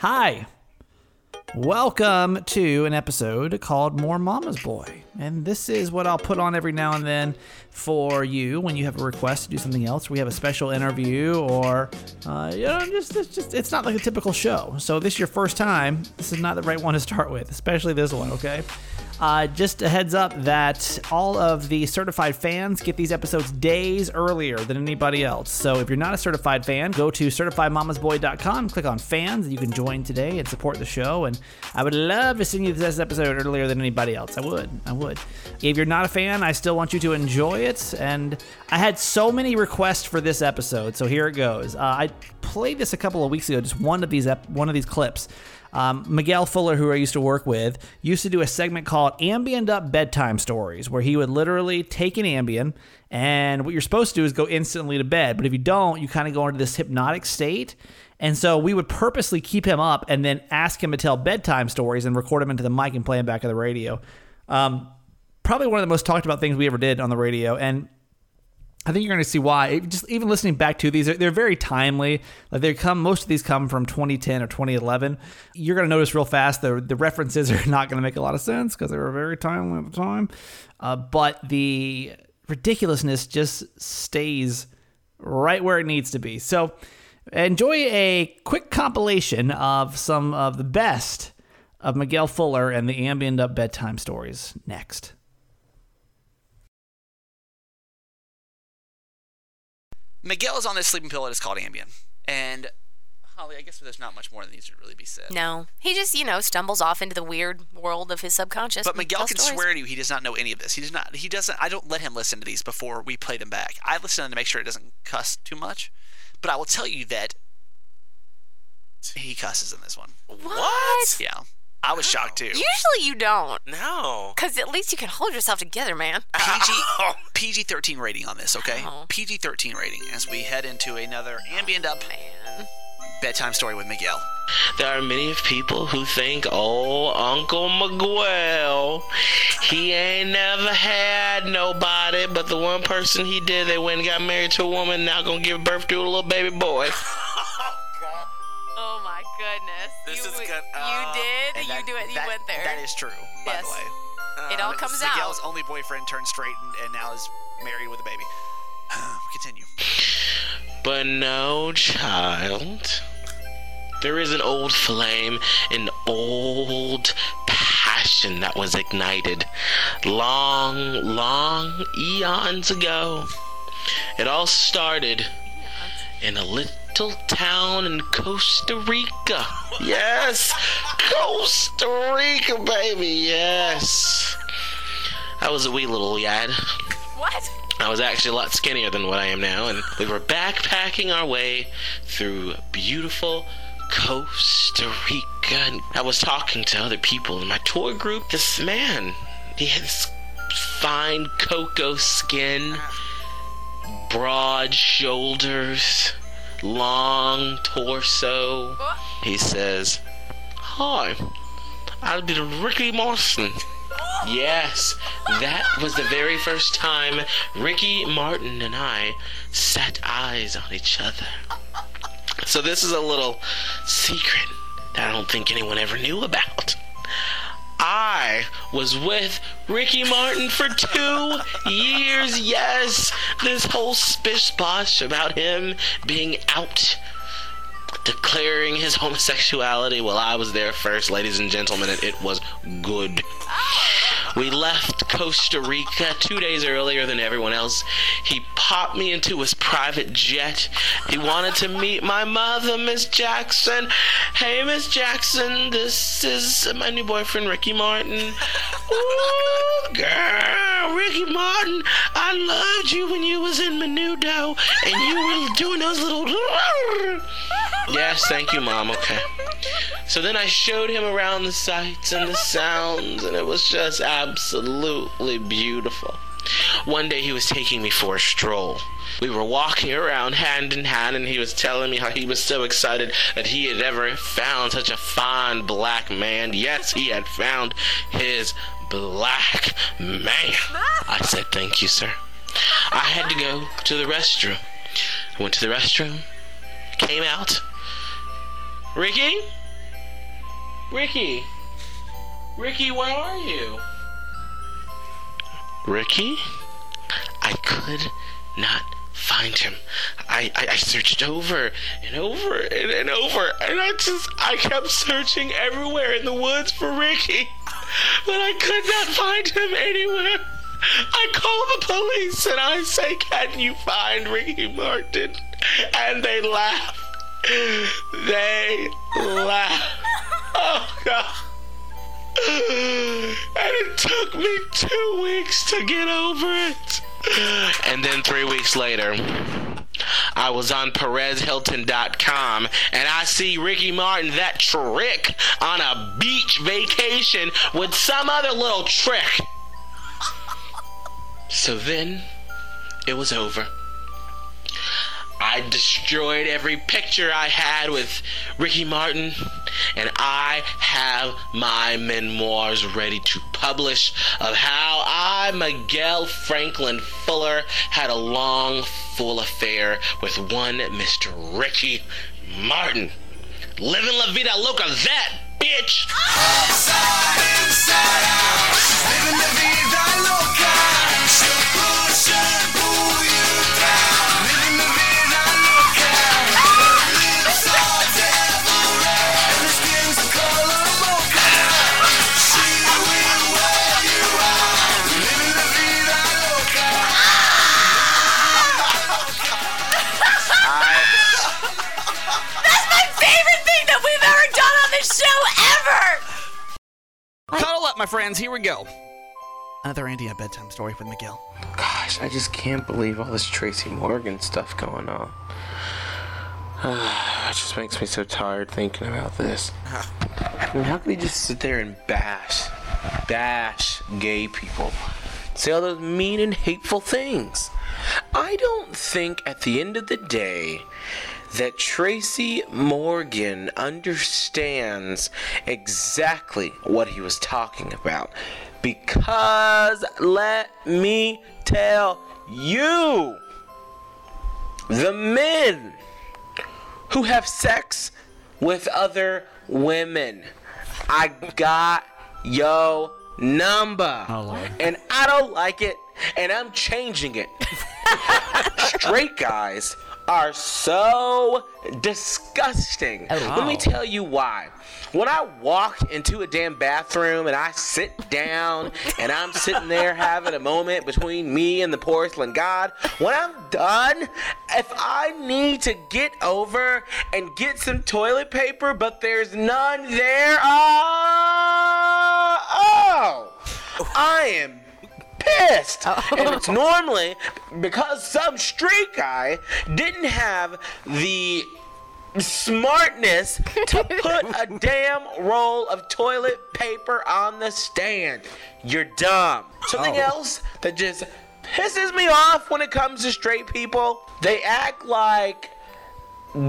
Hi. Welcome to an episode called More Mama's Boy. And this is what I'll put on every now and then for you when you have a request to do something else. We have a special interview or, uh, you know, just, it's just, it's not like a typical show. So this is your first time. This is not the right one to start with, especially this one, okay? Uh, just a heads up that all of the certified fans get these episodes days earlier than anybody else. So if you're not a certified fan, go to certifiedmamasboy.com, click on fans, and you can join today and support the show. And I would love to send you this episode earlier than anybody else. I would. I would. If you're not a fan, I still want you to enjoy it. And I had so many requests for this episode, so here it goes. Uh, I played this a couple of weeks ago, just one of these ep- one of these clips. Um, Miguel Fuller, who I used to work with, used to do a segment called Ambien Up Bedtime Stories, where he would literally take an Ambien, and what you're supposed to do is go instantly to bed. But if you don't, you kind of go into this hypnotic state. And so we would purposely keep him up and then ask him to tell bedtime stories and record him into the mic and play him back of the radio. Um, probably one of the most talked about things we ever did on the radio. And I think you're going to see why. Just even listening back to these, they're, they're very timely. Like they come, most of these come from 2010 or 2011. You're going to notice real fast the the references are not going to make a lot of sense because they were very timely at the time. Uh, but the ridiculousness just stays right where it needs to be. So enjoy a quick compilation of some of the best of Miguel Fuller and the Ambien up bedtime stories next. Miguel is on this sleeping pill that is called Ambien. And Holly, I guess there's not much more that needs to really be said. No, he just you know stumbles off into the weird world of his subconscious. But Miguel can stories. swear to you he does not know any of this. He does not. He doesn't. I don't let him listen to these before we play them back. I listen to them to make sure it doesn't cuss too much. But I will tell you that he cusses in this one. What? Yeah, I was shocked too. Usually you don't, No. because at least you can hold yourself together, man. PG PG thirteen rating on this, okay? Oh. PG thirteen rating as we head into another Ambien up oh, Man. bedtime story with Miguel. There are many people who think, oh, Uncle Miguel, he ain't never had nobody, but the one person he did, they went and got married to a woman, now gonna give birth to a little baby boy. Oh my goodness. This you, is w- good. You Uh, did. And you do it. You that- went there. That is true, by Yes. the way. it all comes out. Miguel's out. only boyfriend turned straight and, and now is married with a baby. Continue. But no, child. There is an old flame, an old passion that was ignited long, long eons ago. It all started in a little town in Costa Rica. Yes, Costa Rica, baby, yes. I was a wee little lad. What? I was actually a lot skinnier than what I am now, and we were backpacking our way through beautiful Costa Rica. And I was talking to other people in my tour group. This man, he had this fine cocoa skin, broad shoulders, long torso. He says, Hi, I'll be Ricky Martin. Yes, that was the very first time Ricky Martin and I set eyes on each other. So this is a little secret that I don't think anyone ever knew about. I was with Ricky Martin for two years. Yes, this whole spish bosh about him being out declaring his homosexuality Well, I was there first, ladies and gentlemen, and it was good. We left Costa Rica two days earlier than everyone else. He popped me into his private jet. He wanted to meet my mother, Miss Jackson. Hey, Miss Jackson, this is my new boyfriend, Ricky Martin. Ooh, girl, Ricky Martin, I loved you when you was in Menudo and you were doing those little. Yes, thank you, Mom. Okay. So then I showed him around the sights and the sounds, and it was just absolutely beautiful. One day he was taking me for a stroll. We were walking around hand in hand, and he was telling me how he was so excited that he had ever found such a fine black man. Yes, he had found his black man. I said, Thank you, sir. I had to go to the restroom. I went to the restroom, came out. Ricky? Ricky. Ricky, where are you? Ricky? I could not find him. I, I, I searched over and over and, and over, and I just I kept searching everywhere in the woods for Ricky, but I could not find him anywhere. I call the police and I say, "Can you find Ricky Martin?" And they laugh. They laugh. Oh God. And it took me two weeks to get over it. And then three weeks later, I was on PerezHilton.com and I see Ricky Martin, that trick, on a beach vacation with some other little trick. So then, it was over. I destroyed every picture I had with Ricky Martin, and I have my memoirs ready to publish of how I, Miguel Franklin Fuller, had a long, full affair with one Mr. Ricky Martin. Living La Vida Loca, that bitch! That's friends. Here we go. Another Andy a bedtime story with Miguel. Gosh, I just can't believe all this Tracy Morgan stuff going on. it just makes me so tired thinking about this. I mean, how can he just sit there and bash, bash gay people? Say all those mean and hateful things. I don't think at the end of the day that Tracy Morgan understands exactly what he was talking about. Because let me tell you, the men who have sex with other women, I got yo number. Oh, And I don't like it, and I'm changing it. Straight guys are so disgusting. Oh, Let me tell you why. When I walk into a damn bathroom and I sit down and I'm sitting there having a moment between me and the porcelain god, when I'm done, if I need to get over and get some toilet paper, but there's none there, oh, oh I am pissed. Oh. And it's normally because some straight guy didn't have the smartness to put a damn roll of toilet paper on the stand. You're dumb. Something oh. else that just pisses me off when it comes to straight people, they act like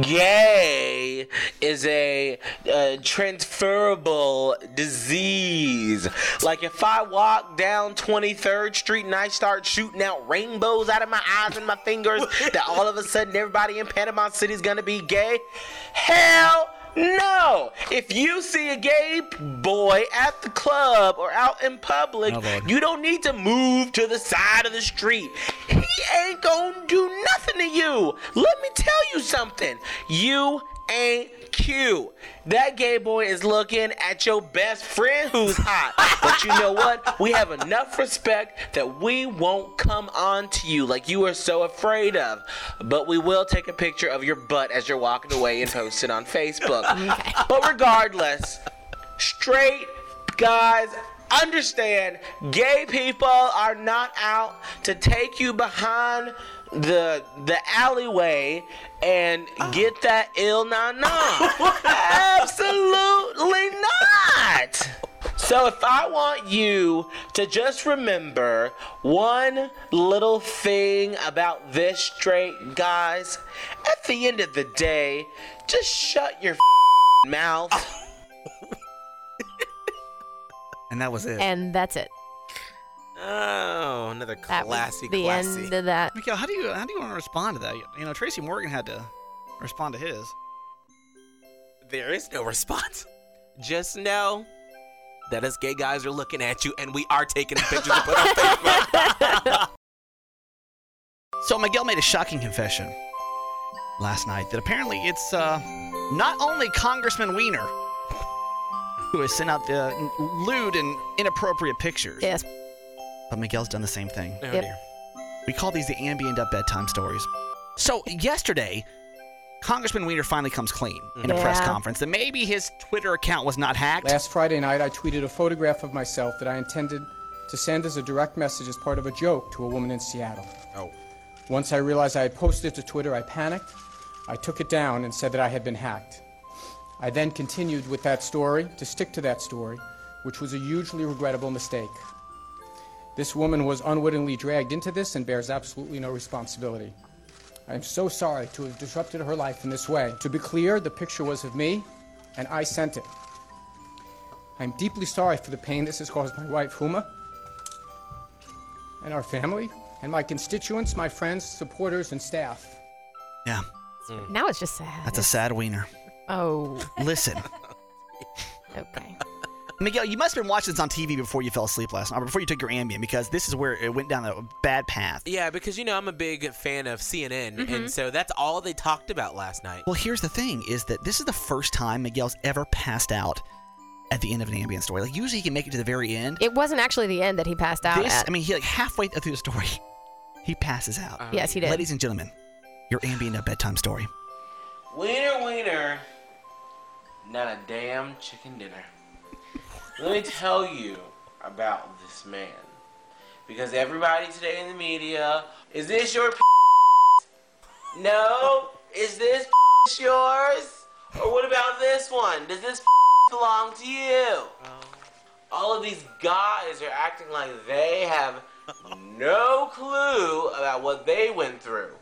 gay is a, uh transferable disease. Like if I walk down 23rd Street and I start shooting out rainbows out of my eyes and my fingers, that all of a sudden everybody in Panama City is gonna be gay? Hell no! If you see a gay boy at the club or out in public, Oh, you don't need to move to the side of the street. He ain't gonna do nothing to you. Let me tell you something. You ain't cute. That gay boy is looking at your best friend who's hot. But you know what? We have enough respect that we won't come on to you like you are so afraid of. But we will take a picture of your butt as you're walking away and post it on Facebook. But regardless, straight guys understand gay people are not out to take you behind the the alleyway and ah. get that ill na na. Absolutely not. So if I want you to just remember one little thing about this straight guys, at the end of the day, just shut your mouth. And that was it. And that's it. Oh, another That classy, was the classy. end of that. Miguel, how do you how do you want to respond to that? You know, Tracy Morgan had to respond to his. There is no response. just know that us gay guys are looking at you, and we are taking pictures to put on Facebook. So Miguel made a shocking confession last night that apparently it's uh, not only Congressman Weiner who has sent out the lewd and inappropriate pictures, Yes. But Miguel's done the same thing. Oh, Yep. dear. We call these the Ambien up bedtime stories. So yesterday, Congressman Weiner finally comes clean in a mm-hmm. press Yeah. conference that maybe his Twitter account was not hacked. Last Friday night, I tweeted a photograph of myself that I intended to send as a direct message as part of a joke to a woman in Seattle. Oh. Once I realized I had posted it to Twitter, I panicked. I took it down and said that I had been hacked. I then continued with that story to stick to that story, which was a hugely regrettable mistake. This woman was unwittingly dragged into this and bears absolutely no responsibility. I am so sorry to have disrupted her life in this way. To be clear, the picture was of me, and I sent it. I'm deeply sorry for the pain this has caused my wife, Huma, and our family, and my constituents, my friends, supporters, and staff. Yeah, Now it's just sad. that's a sad wiener. Oh, Listen, okay. Miguel, you must have been watching this on TV before you fell asleep last night, or before you took your Ambien, because this is where it went down a bad path. Yeah, because you know I'm a big fan of CNN, Mm-hmm. and so that's all they talked about last night. Well, here's the thing: is that this is the first time Miguel's ever passed out at the end of an Ambien story. Like usually, he can make it to the very end. It wasn't actually the end that he passed out this, at. I mean, he like halfway through the story, he passes out. yes, he did. Ladies and gentlemen, your Ambien up bedtime story. Wiener, wiener, not a damn chicken dinner. Let me tell you about this man. Because everybody today in the media, is this your p-? No? Is this yours? Or what about this one? Does this belong to you? Oh. All of these guys are acting like they have no clue about what they went through.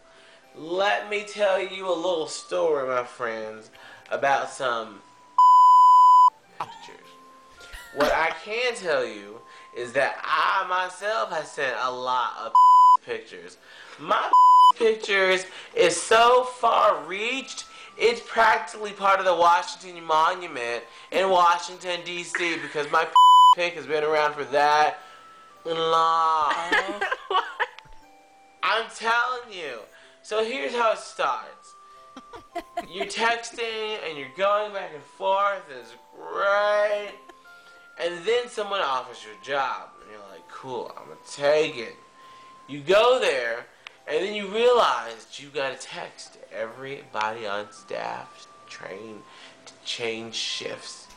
Let me tell you a little story, my friends, about some pictures. What I can tell you is that I myself have sent a lot of pictures. My pictures is so far reached, it's practically part of the Washington Monument in Washington, D.C., because my pic has been around for that long. I'm telling you. So here's how it starts. You're texting and you're going back and forth, and it's great. And then someone offers you a job, and you're like, cool, I'm gonna take it. You go there, and then you realize that you gotta text everybody on staff, train to change shifts.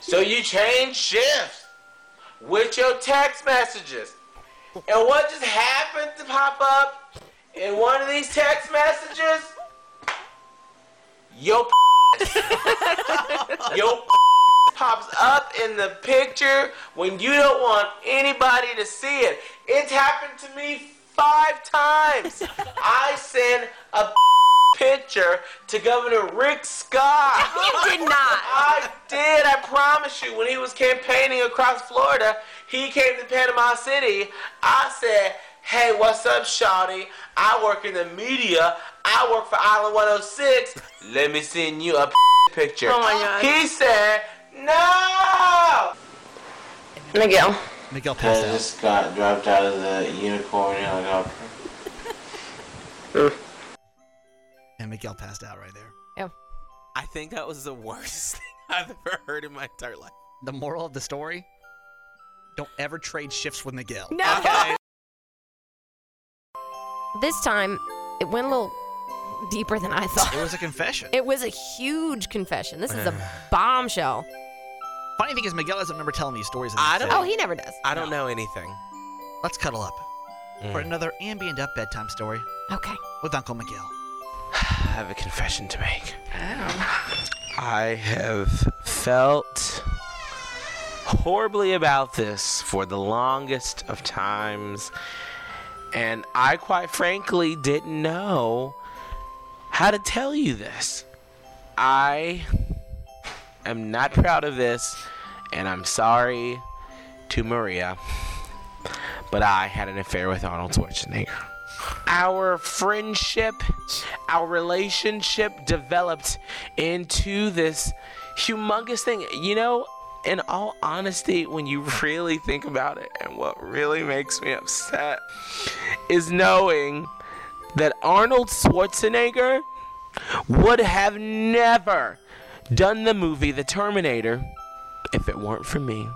So you change shifts with your text messages. And what just happened to pop up in one of these text messages? Yo, yo pops up in the picture when you don't want anybody to see it. It's happened to me five times. I sent a picture to Governor Rick Scott. You did not. I did, I promise you. When he was campaigning across Florida, he came to Panama City. I said, hey, what's up, Shawty? I work in the media. I work for Island 106. Let me send you a picture. Oh my God. He said, no! Miguel. Miguel passed out. Scott dropped out of the unicorn helicopter. And mm. Miguel passed out right there. Yeah. I think that was the worst thing I've ever heard in my entire life. The moral of the story? Don't ever trade shifts with Miguel. No. Okay. This time, it went a little deeper than I thought. it was a confession. It was a huge confession. This is a bombshell. Funny thing is, Miguel doesn't remember telling me stories. Of I don't- thing. Oh, he never does. I don't know anything. Let's cuddle up for Mm. another Ambien up bedtime story Okay. with Uncle Miguel. I have a confession to make. I have felt horribly about this for the longest of times, and I quite frankly didn't know how to tell you this. I am not proud of this, and I'm sorry to Maria, but I had an affair with Arnold Schwarzenegger our friendship, our relationship developed into this humongous thing. You know, in all honesty, when you really think about it, and what really makes me upset is knowing that Arnold Schwarzenegger would have never done the movie The Terminator if it weren't for me.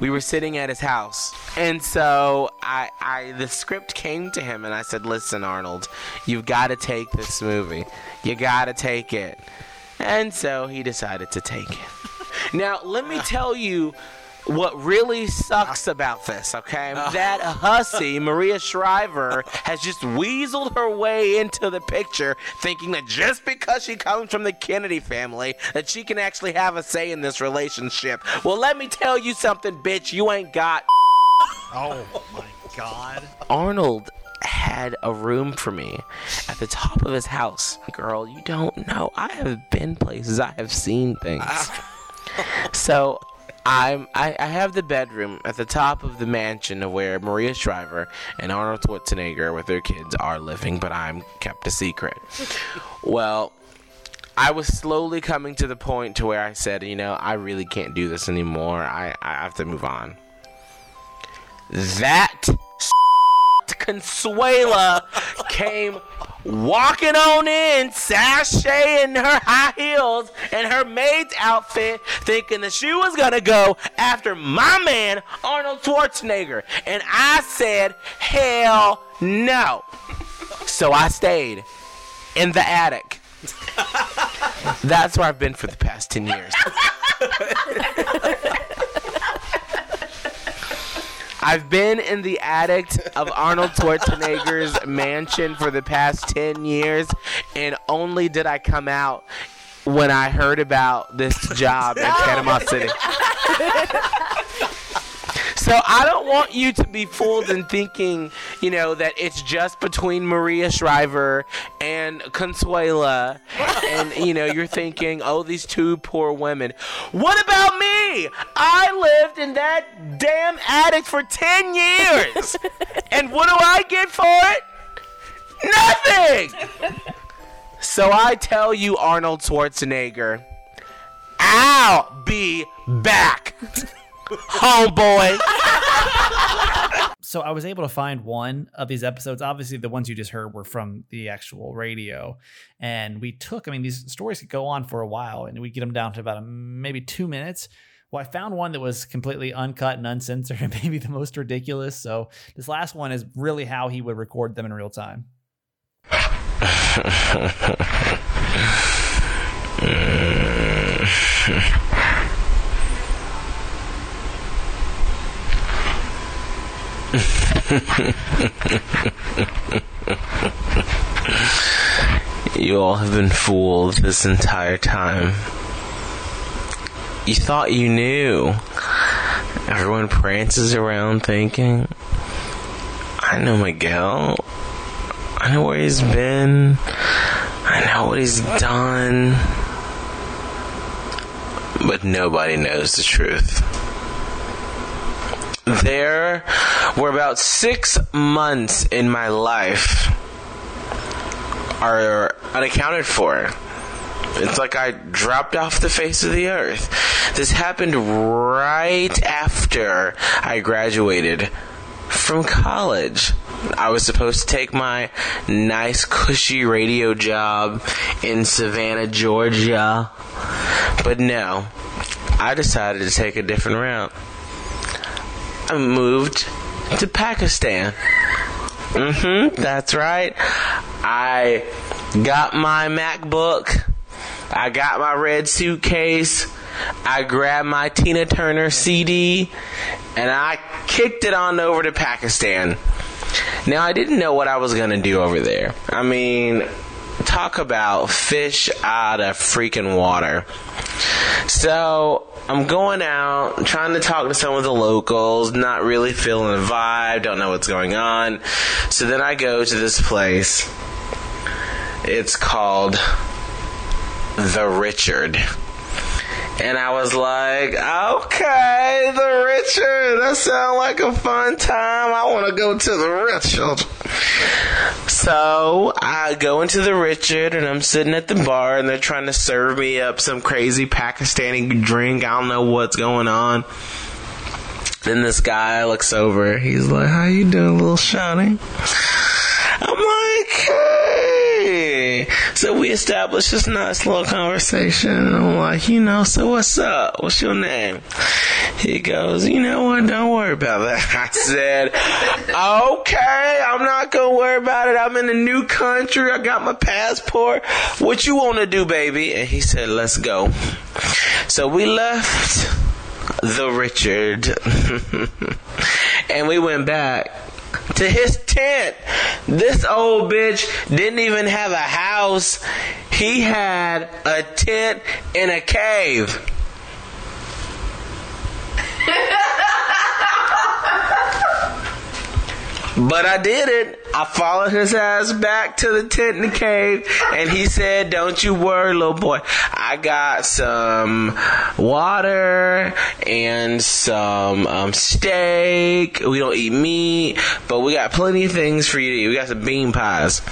We were sitting at his house, and so I, I, the script came to him, and I said, "Listen, Arnold, you've got to take this movie. You got to take it." And so he decided to take it. Now, let me tell you what really sucks uh, about this, okay? Uh. That hussy, Maria Shriver, has just weaseled her way into the picture, thinking that just because she comes from the Kennedy family, that she can actually have a say in this relationship. Well, let me tell you something, bitch. You ain't got. Oh my god. Arnold had a room for me at the top of his house. Girl, you don't know. I have been places. I have seen things. Uh. so I'm I, I have the bedroom at the top of the mansion of where Maria Shriver and Arnold Schwarzenegger with their kids are living, but I'm kept a secret. well, I was slowly coming to the point to where I said, you know, I really can't do this anymore. I, I have to move on. That Consuela came walking on in, sashay in her high heels and her maid's outfit, thinking that she was gonna go after my man Arnold Schwarzenegger. And I said, hell no. So I stayed in the attic. That's where I've been for the past 10 years. I've been in the attic of Arnold Schwarzenegger's mansion for the past 10 years, and only did I come out when I heard about this job in Panama City. So I don't want you to be fooled in thinking, you know, that it's just between Maria Shriver and Consuela, and you know, you're thinking, oh, these two poor women. What about me? I lived in that damn attic for ten years, and what do I get for it? Nothing. So I tell you, Arnold Schwarzenegger, I'll be back, homeboy. So I was able to find one of these episodes. Obviously, the ones you just heard were from the actual radio, and we took. I mean, these stories could go on for a while, and we get them down to about a, maybe two minutes. Well, I found one that was completely uncut and uncensored, and maybe the most ridiculous. So this last one is really how he would record them in real time. You all have been fooled this entire time. You thought you knew. Everyone prances around thinking, I know Miguel. I know where he's been. I know what he's done. But nobody knows the truth. There were about six months in my life are unaccounted for. It's like I dropped off the face of the earth. This happened right after I graduated from college. I was supposed to take my nice, cushy radio job in Savannah, Georgia. But no, I decided to take a different route. I moved to Pakistan. Mm-hmm, that's right. I got my MacBook. I got my red suitcase. I grabbed my Tina Turner CD and I kicked it on over to Pakistan. Now, I didn't know what I was going to do over there. I mean, talk about fish out of freaking water. So, I'm going out, trying to talk to some of the locals, not really feeling the vibe, don't know what's going on. So then I go to this place. It's called The Richard. And I was like, okay, the Richard. That sounds like a fun time. I want to go to the Richard. So I go into the Richard and I'm sitting at the bar and they're trying to serve me up some crazy Pakistani drink. I don't know what's going on. Then this guy looks over. He's like, "How you doing, little shawty?" I'm like, "Hey." So we established this nice little conversation. And I'm like, "You know, so what's up? What's your name?" He goes, "You know what? Don't worry about that." I said, "Okay, I'm not gonna worry about it. I'm in a new country. I got my passport. What you want to do, baby?" And he said, "Let's go." So we left the Richard. and we went back to his tent. This old bitch didn't even have a house. He had a tent in a cave. But I did it. I followed his ass back to the tent in the cave, and he said, "Don't you worry, little boy. I got some water and some um, steak. We don't eat meat, but we got plenty of things for you to eat. We got some bean pies."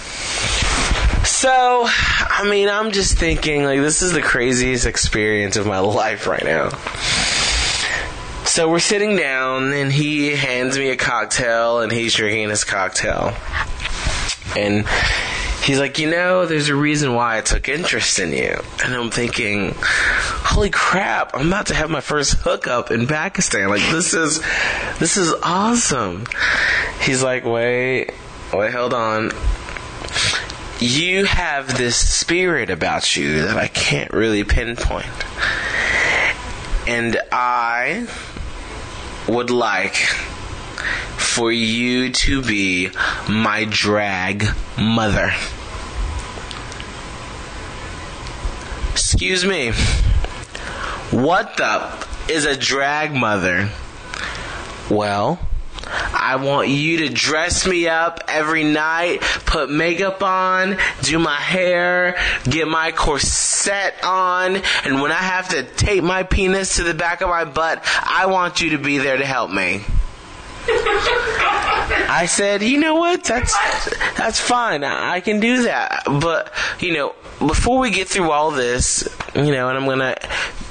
So, I mean, I'm just thinking, like, this is the craziest experience of my life right now. So we're sitting down, and he hands me a cocktail, and he's drinking his cocktail. And he's like, You know, there's a reason why I took interest in you. And I'm thinking, Holy crap, I'm about to have my first hookup in Pakistan. Like, this is, this is awesome. He's like, Wait, wait, hold on. You have this spirit about you that I can't really pinpoint. And I would like for you to be my drag mother. Excuse me. What the is a drag mother? Well, I want you to dress me up every night, put makeup on, do my hair, get my corset on, and when I have to tape my penis to the back of my butt, I want you to be there to help me. I said, you know what? That's that's fine. I can do that. But you know, before we get through all this, you know, and I'm gonna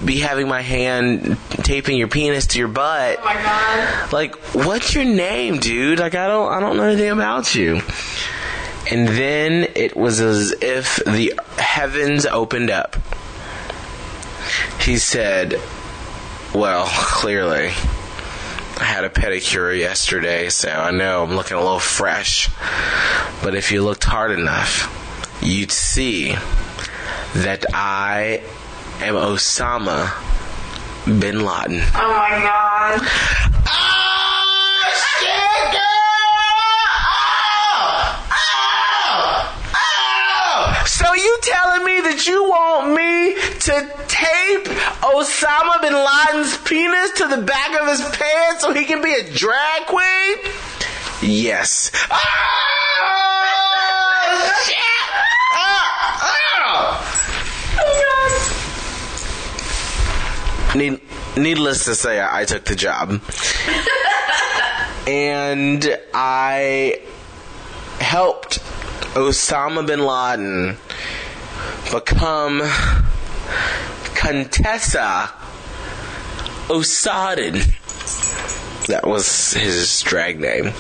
be having my hand taping your penis to your butt. Oh my god! Like, what's your name, dude? Like, I don't, I don't know anything about you. And then it was as if the heavens opened up. He said, "Well, clearly." I had a pedicure yesterday, so I know I'm looking a little fresh. But if you looked hard enough, you'd see that I am Osama bin Laden. Oh my god. Oh, shit, girl! So you telling me that you want me to tape Osama bin Laden's penis to the back of his pants so he can be a drag queen? Yes. Oh, shit! Oh, oh. Need, needless to say, I, I took the job. and I helped Osama bin Laden become Contessa Osadin. That was his drag name.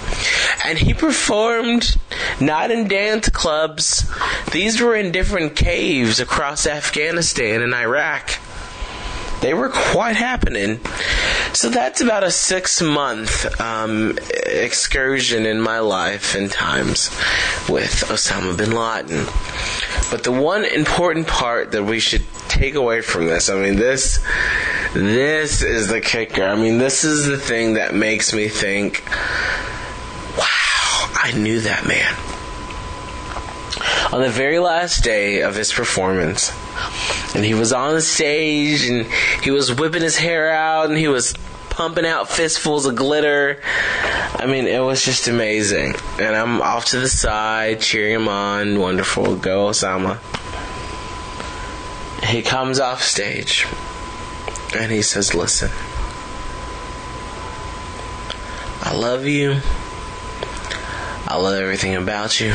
And he performed not in dance clubs, these were in different caves across Afghanistan and Iraq. They were quite happening. So that's about a six month um, excursion in my life and times with Osama bin Laden. But the one important part that we should take away from this, I mean, this, this is the kicker. I mean, this is the thing that makes me think, wow, I knew that man. On the very last day of his performance, and he was on stage and he was whipping his hair out and he was pumping out fistfuls of glitter. I mean, it was just amazing. And I'm off to the side, cheering him on. Wonderful. Go, Osama. He comes off stage and he says, Listen, I love you. I love everything about you.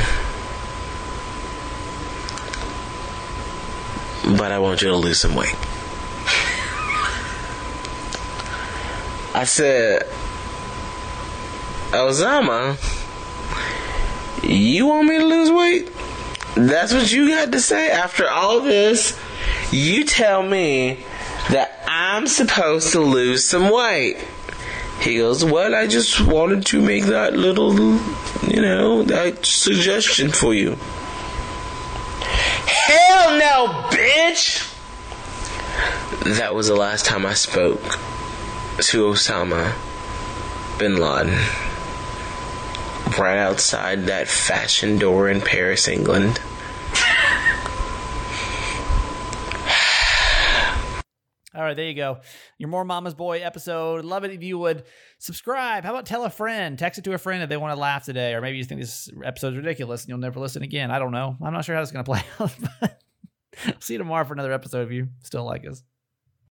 But I want you to lose some weight. I said, Osama, you want me to lose weight? That's what you got to say after all this. You tell me that I'm supposed to lose some weight. He goes, Well, I just wanted to make that little, you know, that suggestion for you. Hell no, bitch! That was the last time I spoke to Osama bin Laden. Right outside that fashion door in Paris, England. All right, there you go. Your More Mama's Boy episode. Love it if you would subscribe. How about tell a friend? Text it to a friend if they want to laugh today, or maybe you think this episode's ridiculous and you'll never listen again. I don't know. I'm not sure how it's going to play out. See you tomorrow for another episode if you still like us.